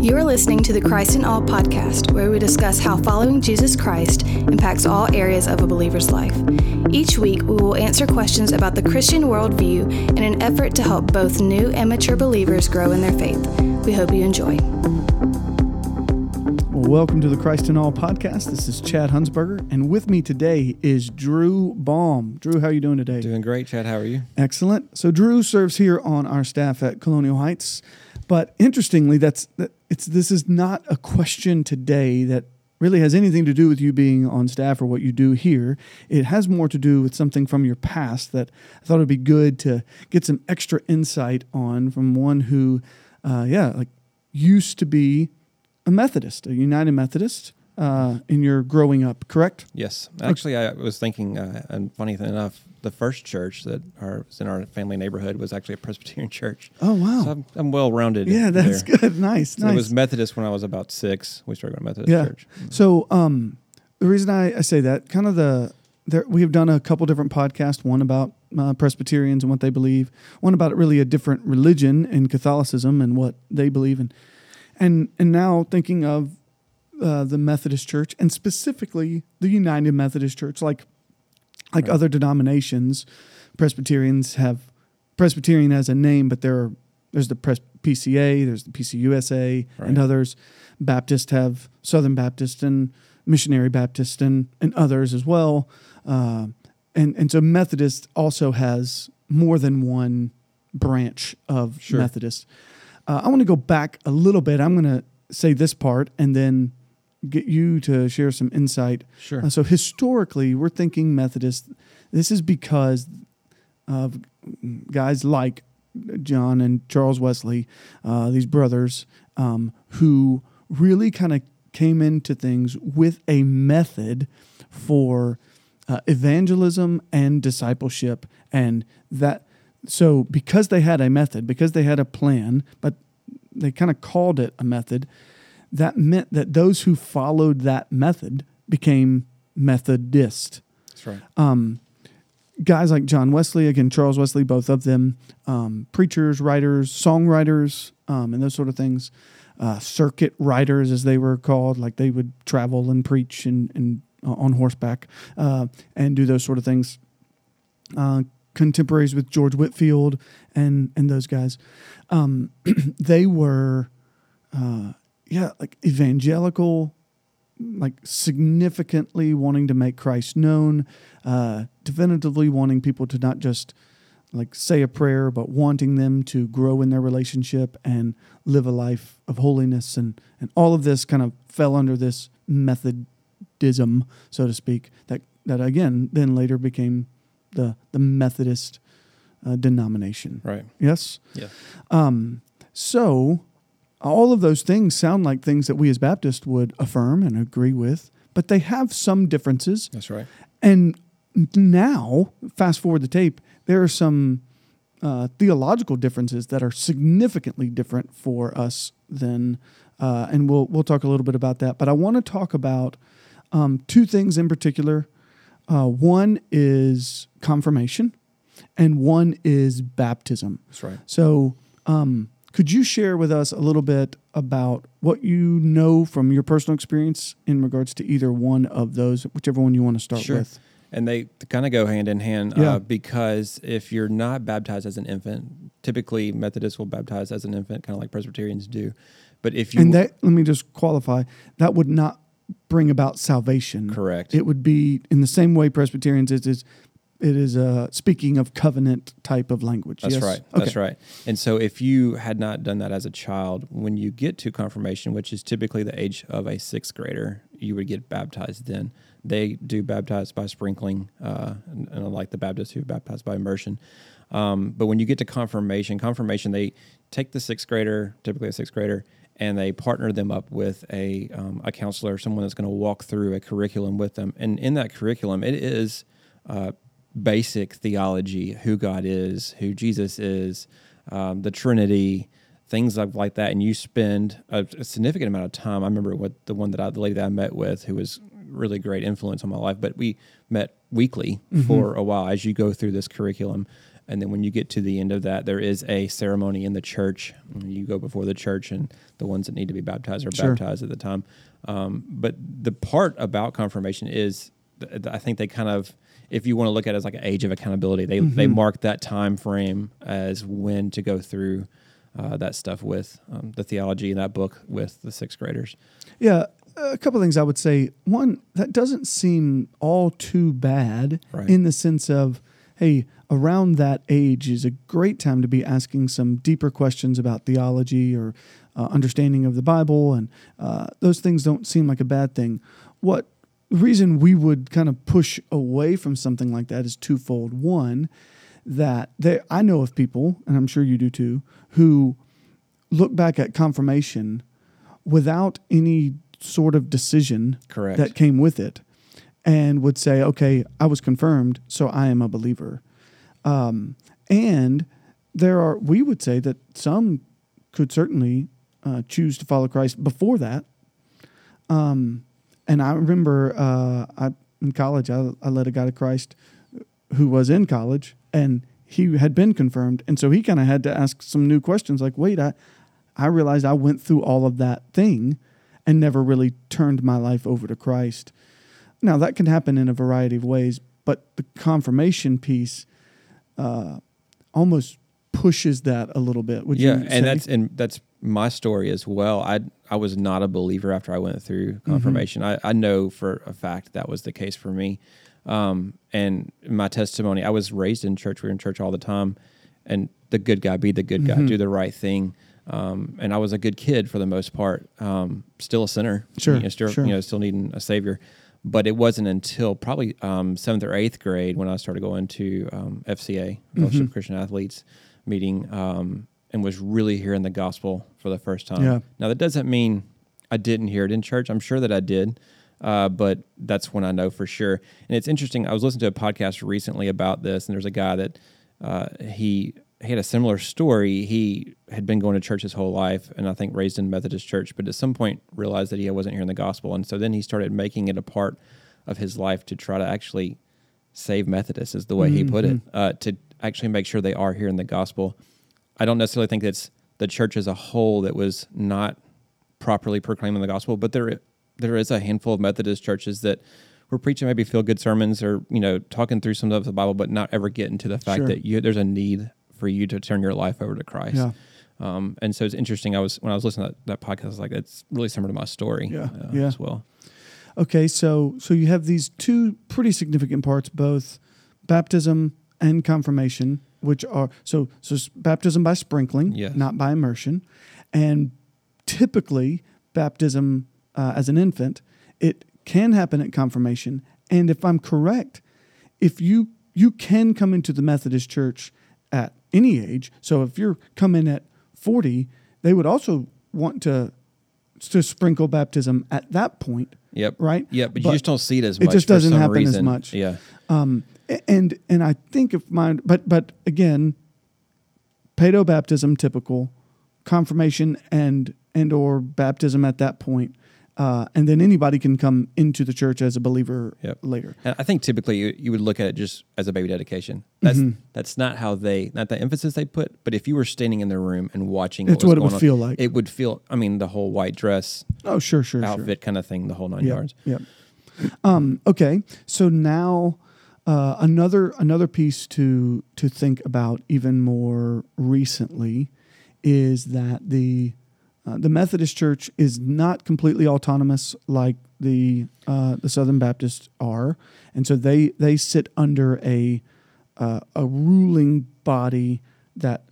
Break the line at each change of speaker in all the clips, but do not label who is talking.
You are listening to the Christ in All podcast, where we discuss how following Jesus Christ impacts all areas of a believer's life. Each week, we will answer questions about the Christian worldview in an effort to help both new and mature believers grow in their faith. We hope you enjoy.
Welcome to the Christ in All podcast. This is Chad Hunsberger, and with me today is Drew Baum. Drew, how are you doing today?
Doing great, Chad. How are you?
Excellent. So Drew serves here on our staff at Colonial Heights, but interestingly, that's that it's this is not a question today that really has anything to do with you being on staff or what you do here. It has more to do with something from your past that I thought it'd be good to get some extra insight on from one who, uh, yeah, like used to be a Methodist, a United Methodist, uh, in your growing up, correct?
Yes. Actually, I was thinking, uh, and funny enough, the first church that our, was in our family neighborhood was actually a Presbyterian church.
Oh wow!
So I'm, I'm well rounded.
Yeah, that's
there.
good. Nice,
so
nice.
It was Methodist when I was about six. We started going to Methodist
yeah.
church.
So um, the reason I, I say that, kind of the there, we have done a couple different podcasts. One about uh, Presbyterians and what they believe. One about really a different religion in Catholicism and what they believe in and and now thinking of uh, the Methodist Church and specifically the United Methodist Church, like like right. other denominations, Presbyterians have Presbyterian as a name, but there are there's the Pres- PCA, there's the PCUSA, right. and others. Baptist have Southern Baptist and Missionary Baptist and and others as well. Uh, and and so Methodist also has more than one branch of sure. Methodist. Uh, I want to go back a little bit. I'm going to say this part and then get you to share some insight.
Sure.
Uh, so historically, we're thinking Methodist. This is because of guys like John and Charles Wesley, uh, these brothers, um, who really kind of came into things with a method for uh, evangelism and discipleship, and that so because they had a method, because they had a plan, but they kind of called it a method, that meant that those who followed that method became Methodist.
That's right.
Um, guys like John Wesley, again, Charles Wesley, both of them, um, preachers, writers, songwriters, um, and those sort of things. Uh, circuit riders, as they were called, like they would travel and preach and, and uh, on horseback uh, and do those sort of things. Uh, contemporaries with George Whitefield and and those guys. Um, they were, uh, yeah, like evangelical, like significantly wanting to make Christ known, uh, definitively wanting people to not just like say a prayer, but wanting them to grow in their relationship and live a life of holiness, and and all of this kind of fell under this methodism, so to speak. That that again then later became the the Methodist uh, denomination.
Right.
Yes.
Yeah.
Um, so all of those things sound like things that we as Baptists would affirm and agree with, but they have some differences.
That's right.
And now, fast forward the tape, there are some uh, theological differences that are significantly different for us than, uh, and we'll we'll talk a little bit about that. But I want to talk about um, two things in particular uh, one is confirmation, and one is baptism.
That's right.
So, um, could you share with us a little bit about what you know from your personal experience in regards to either one of those, whichever one you want to start
sure.
with?
And they kind of go hand in hand
yeah.
uh, because if you're not baptized as an infant, typically Methodists will baptize as an infant, kind of like Presbyterians do. But if you
and that, let me just qualify, that would not bring about salvation.
Correct.
It would be in the same way Presbyterians is, is it is uh, speaking of covenant type of language.
That's
yes?
right.
Okay.
That's right. And so, if you had not done that as a child, when you get to confirmation, which is typically the age of a sixth grader, you would get baptized then. They do baptize by sprinkling, uh, and, and like the Baptists who baptize by immersion. Um, but when you get to confirmation, confirmation, they take the sixth grader, typically a sixth grader, and they partner them up with a um, a counselor, someone that's going to walk through a curriculum with them. And in that curriculum, it is uh, basic theology: who God is, who Jesus is, um, the Trinity, things like, like that. And you spend a, a, significant amount of time. I remember what the one that I, the lady that I met with, who was really great influence on my life, but we met weekly mm-hmm. for a while as you go through this curriculum and then when you get to the end of that, there is a ceremony in the church. You go before the church, and the ones that need to be baptized are
Sure.
baptized at the time. Um, but the part about confirmation is, I think they kind of, if you want to look at it as like an age of accountability, they they
Mhm.
mark that time frame as when to go through uh, that stuff with um, the theology in that book with the sixth graders.
Yeah, a couple things I would say. One, that doesn't seem all too bad
Right.
in the sense of, hey, around that age is a great time to be asking some deeper questions about theology or uh, understanding of the Bible, and uh, those things don't seem like a bad thing. What the reason we would kind of push away from something like that is twofold. One, that there, I know of people, and I'm sure you do too, who look back at confirmation without any sort of decision
Correct.
that came with it and would say, okay, I was confirmed, so I am a believer. Um, and there are, we would say that some could certainly uh, choose to follow Christ before that. Um, and I remember uh, I, in college, I, I led a guy to Christ who was in college and he had been confirmed. And so he kind of had to ask some new questions like, wait, I, I realized I went through all of that thing and never really turned my life over to Christ. Now, that can happen in a variety of ways, but the confirmation piece uh, almost pushes that a little bit. Would
yeah,
you say?
and that's and that's my story as well. I I was not a believer after I went through
Mm-hmm.
confirmation. I, I know for a fact that was the case for me. Um, and my testimony, I was raised in church. We were in church all the time, and the good guy, be the good
Mm-hmm.
guy, do the right thing. Um, and I was a good kid for the most part. Um, still a sinner,
Sure,
you know, still,
sure.
you know, still needing a savior. But it wasn't until probably um, seventh or eighth grade when I started going to um, FCA, Fellowship
Mm-hmm.
of Christian Athletes meeting, um, and was really hearing the gospel for the first time.
Yeah.
Now that doesn't mean I didn't hear it in church. I'm sure that I did, uh, but that's when I know for sure. And it's interesting. I was listening to a podcast recently about this, and there's a guy that uh, he he had a similar story. He had been going to church his whole life, and I think raised in Methodist church, but at some point realized that he wasn't hearing the gospel, and so then he started making it a part of his life to try to actually save Methodists, is the way he put it, uh, to actually make sure they are hearing the gospel. I don't necessarily think it's the church as a whole that was not properly proclaiming the gospel, but there there is a handful of Methodist churches that were preaching maybe feel good sermons or you know talking through some of the Bible, but not ever getting to the fact
Sure.
that you, there's a need for you to turn your life over to Christ.
Yeah.
Um, and so it's interesting. I was when I was listening to that, that podcast, I was like, it's really similar to my story
Yeah,
uh,
yeah.
as well.
Okay, so so you have these two pretty significant parts, both baptism and confirmation, which are so so baptism by sprinkling,
Yes.
not by immersion, and typically baptism uh, as an infant, it can happen at confirmation. And if I'm correct, if you you can come into the Methodist Church at any age, so if you're coming at 40, they would also want to to sprinkle baptism at that point
Yep.
right?
Yeah, but,
But
you just don't see it as much.
it
just
doesn't happen as much.
Yeah.
Um, and and I think if my but but again, pedo baptism typical, confirmation and and or baptism at that point, uh, and then anybody can come into the church as a believer
Yep.
later.
And I think typically you, you would look at it just as a baby dedication. That's
Mm-hmm.
that's not how they not the emphasis they put. But if you were standing in their room and watching,
It's
what,
what it would
on,
feel like.
It would feel. I mean, the whole white dress
Oh sure sure
outfit kind of thing, the whole nine
sure.
yards.
Yep. Yep. Um, okay, so now uh, another another piece to to think about even more recently is that the uh, the Methodist Church is not completely autonomous like the uh, the Southern Baptists are, and so they they sit under a uh, a ruling body that,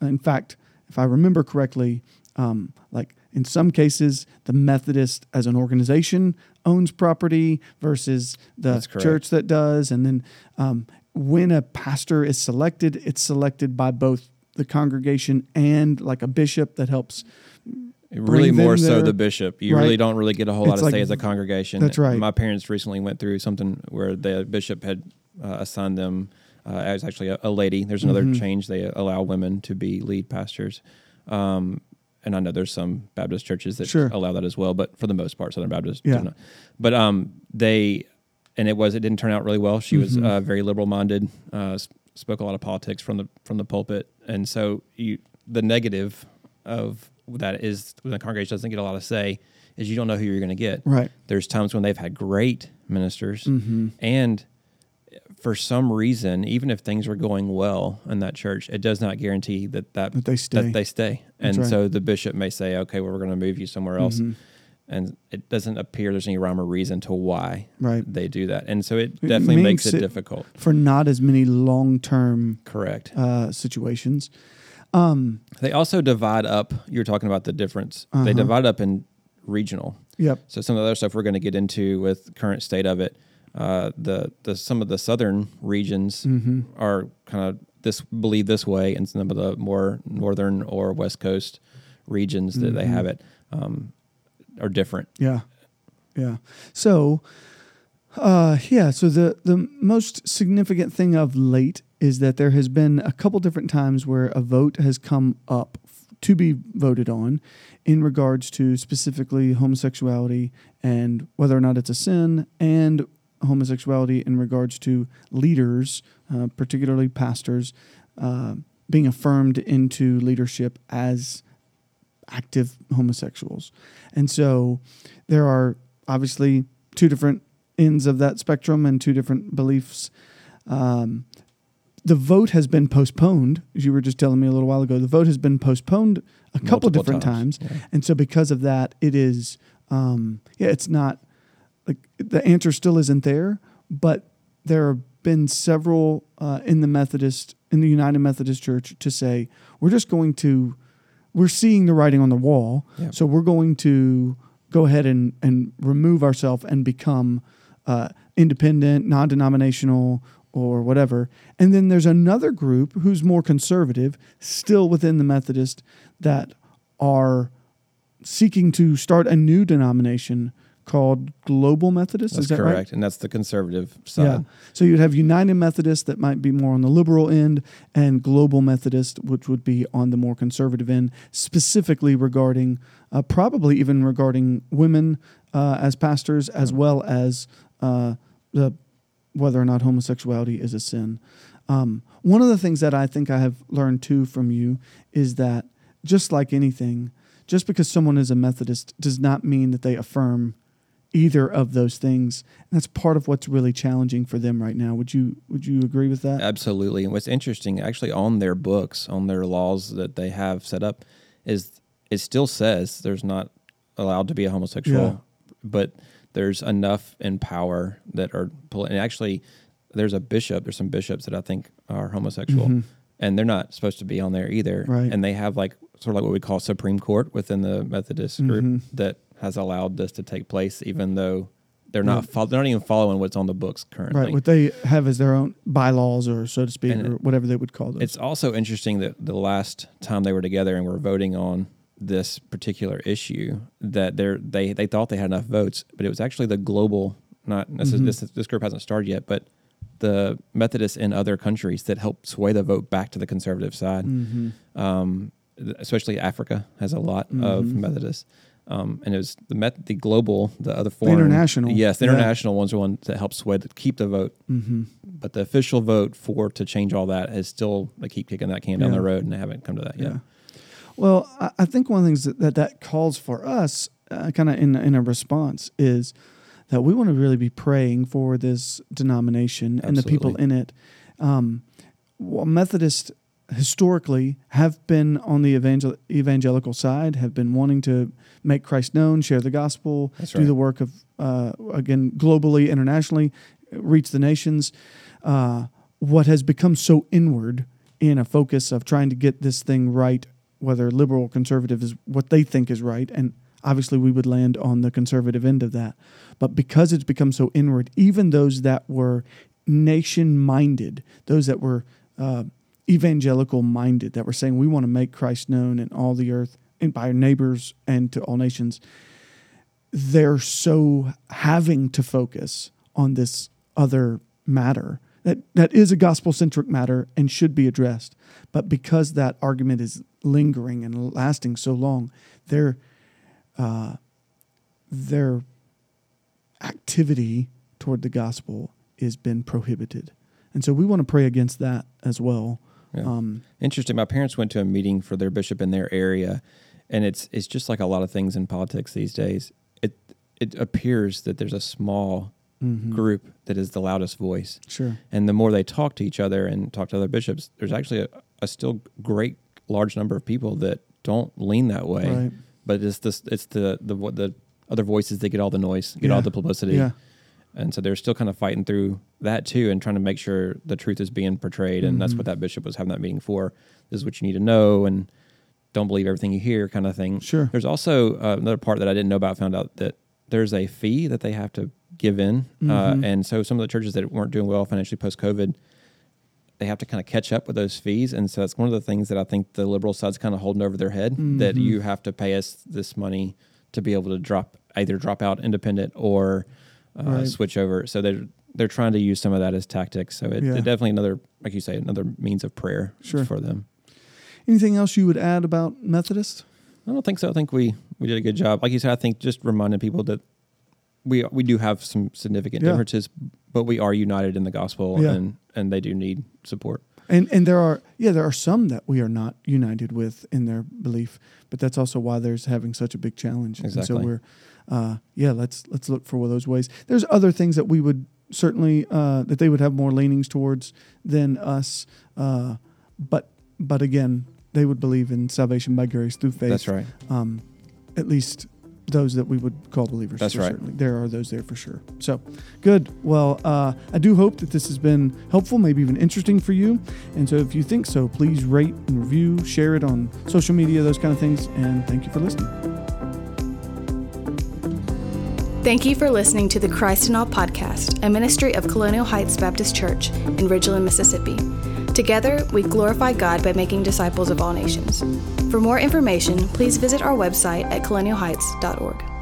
in fact, if I remember correctly, um, like in some cases, the Methodist as an organization owns property versus the church that does, and then um, when a pastor is selected, it's selected by both the congregation and like a bishop that helps
Really, more so
there.
the bishop. You
Right.
really don't really get a whole lot
It's
of
like-
say as a congregation.
That's right.
My parents recently went through something where the bishop had uh, assigned them uh, as actually a, a lady. There's another
Mm-hmm.
change; they allow women to be lead pastors. Um, and I know there's some Baptist churches that
Sure.
allow that as well, but for the most part, Southern Baptist
Yeah.
not. But um, they and it was it didn't turn out really well. She was
Mm-hmm.
uh, very liberal minded, uh, spoke a lot of politics from the from the pulpit, and so you the negative of that is when the congregation doesn't get a lot of say is you don't know who you're going to get.
Right.
There's times when they've had great ministers,
Mm-hmm.
and for some reason, even if things were going well in that church, it does not guarantee that that,
That they stay.
That they stay.
That's
And
right.
so the bishop may say, "Okay, well, we're going to move you somewhere else,"
Mhm.
and it doesn't appear there's any rhyme or reason to why
Right.
they do that. And so it
It
definitely makes
makes
it,
it-
difficult.
For not as many long term
Correct.
uh, situations. Um,
They also divide up. You're talking about the difference. They
Uh-huh.
divide up in regional.
yep.
So some of the other stuff we're going to get into with current state of it. Uh, the the some of the southern regions
Mm-hmm.
are kind of this believe this way, and some of the more northern or west coast regions that they
Mhm.
have it um, are different.
Yeah. Yeah. So, uh, yeah. So the the most significant thing of late is that there has been a couple different times where a vote has come up to be voted on in regards to specifically homosexuality and whether or not it's a sin and homosexuality in regards to leaders, uh, particularly pastors, uh, being affirmed into leadership as active homosexuals. And so there are obviously two different ends of that spectrum and two different beliefs. Um, the vote has been postponed, as you were just telling me a little while ago. The vote has been postponed a couple
multiple
different times.
Yeah.
And so because of that, it is, um, yeah, it's not like the answer still isn't there, but there have been several uh, in the Methodist, in the United Methodist Church to say, we're just going to, we're seeing the writing on the wall.
Yeah.
So we're going to go ahead and, and remove ourselves and become uh, independent, non denominational, or whatever. And then there's another group who's more conservative, still within the Methodist, that are seeking to start a new denomination called Global Methodist.
That's
Is that
correct,
right?
and that's the conservative side. Yeah.
So you'd have United Methodist that might be more on the liberal end, and Global Methodist, which would be on the more conservative end, specifically regarding, uh, probably even regarding women uh, as pastors, as well as uh, the whether or not homosexuality is a sin. Um, one of the things that I think I have learned too from you is that just like anything, just because someone is a Methodist does not mean that they affirm either of those things. And that's part of what's really challenging for them right now. Would you would you agree with that?
Absolutely. And what's interesting, actually, on their books, on their laws that they have set up, is it still says there's not allowed to be a homosexual,
Yeah.
but there's enough in power that are and actually there's a bishop. There's some bishops that I think are homosexual,
Mhm.
and they're not supposed to be on there either.
Right.
And they have like sort of like what we call Supreme Court within the Methodist group
Mhm.
that has allowed this to take place, even though they're not
Right.
fol- they're not even following what's on the books currently.
Right. What they have is their own bylaws or so to speak,
And
or whatever they would call those.
It's also interesting that the last time they were together and were voting on this particular issue, that they they they thought they had enough votes, but it was actually the global not this is
Mhm.
this this group hasn't started yet, but the Methodists in other countries that helped sway the vote back to the conservative side.
Mhm.
Um, especially Africa has a lot of
Mhm.
Methodists. Um, and it was the Met, the global, the other foreign,
international.
Yes, the
Yeah.
international ones are one that helped sway keep the vote
Mhm.
but the official vote for to change all that is still they keep kicking that can down
Yeah.
the road and they haven't come to that yet.
Yeah. Well, I, I think one of the things that that, that calls for us, uh, kind of in in a response, is that we want to really be praying for this denomination and the people in it. Um, well, Methodists historically have been on the evangel- evangelical side, have been wanting to make Christ known, share the gospel,
That's
do
right.
the work of uh, again globally, internationally, reach the nations. Uh, what has become so inward in a focus of trying to get this thing right, whether liberal or conservative is what they think is right, and obviously we would land on the conservative end of that. But because it's become so inward, even those that were nation minded, those that were uh, evangelical minded, that were saying we want to make Christ known in all the earth and by our neighbors and to all nations, they're so having to focus on this other matter that, that is a gospel centric matter and should be addressed. But because that argument is lingering and lasting so long, their uh, their activity toward the gospel has been prohibited. and so we want to pray against that as well.
Yeah.
Um,
Interesting. My parents went to a meeting for their bishop in their area, and it's it's just like a lot of things in politics these days. It it appears that there's a small
mhm.
group that is the loudest voice,
Sure.
and the more they talk to each other and talk to other bishops, there's actually a, a still great large number of people that don't lean that way.
Right.
But it's this it's the the what the other voices that get all the noise, get all the publicity.
Yeah.
And so they're still kind of fighting through that too and trying to make sure the truth is being portrayed. And that's
Mhm.
what that bishop was having that meeting for. This is what you need to know and don't believe everything you hear kind of thing.
Sure.
There's also uh, another part that I didn't know about, found out that there's a fee that they have to give in. Uh,
Mhm.
and so some of the churches that weren't doing well financially post COVID, they have to kind of catch up with those fees. And so that's one of the things that I think the liberal side's kind of holding over their head that
Mhm.
you have to pay us this money to be able to drop either drop out independent or uh,
Right.
switch over. So they're they're trying to use some of that as tactics. So it,
Yeah.
it definitely another, like you say, another means of prayer
Sure.
for them.
Anything else you would add about Methodist?
I don't think so. I think we we did a good job. Like you said, I think just reminding people that we we do have some significant
Yeah.
differences, but we are united in the gospel,
Yeah.
and and they do need support.
And and there are yeah there are some that we are not united with in their belief, but that's also why there's having such a big challenge. And so we're uh, yeah let's let's look for those ways. There's other things that we would certainly uh, that they would have more leanings towards than us, uh, but but again they would believe in salvation by grace through faith.
That's right.
Um, at least those that we would call believers.
That's right.
Certainly. There are those there for sure. So good. Well, uh, I do hope that this has been helpful, maybe even interesting for you. And so if you think so, please rate and review, share it on social media, those kind of things. And thank you for listening.
Thank you for listening to the Christ in All podcast, a ministry of Colonial Heights Baptist Church in Ridgeland, Mississippi. Together, we glorify God by making disciples of all nations. For more information, please visit our website at colonialheights.org.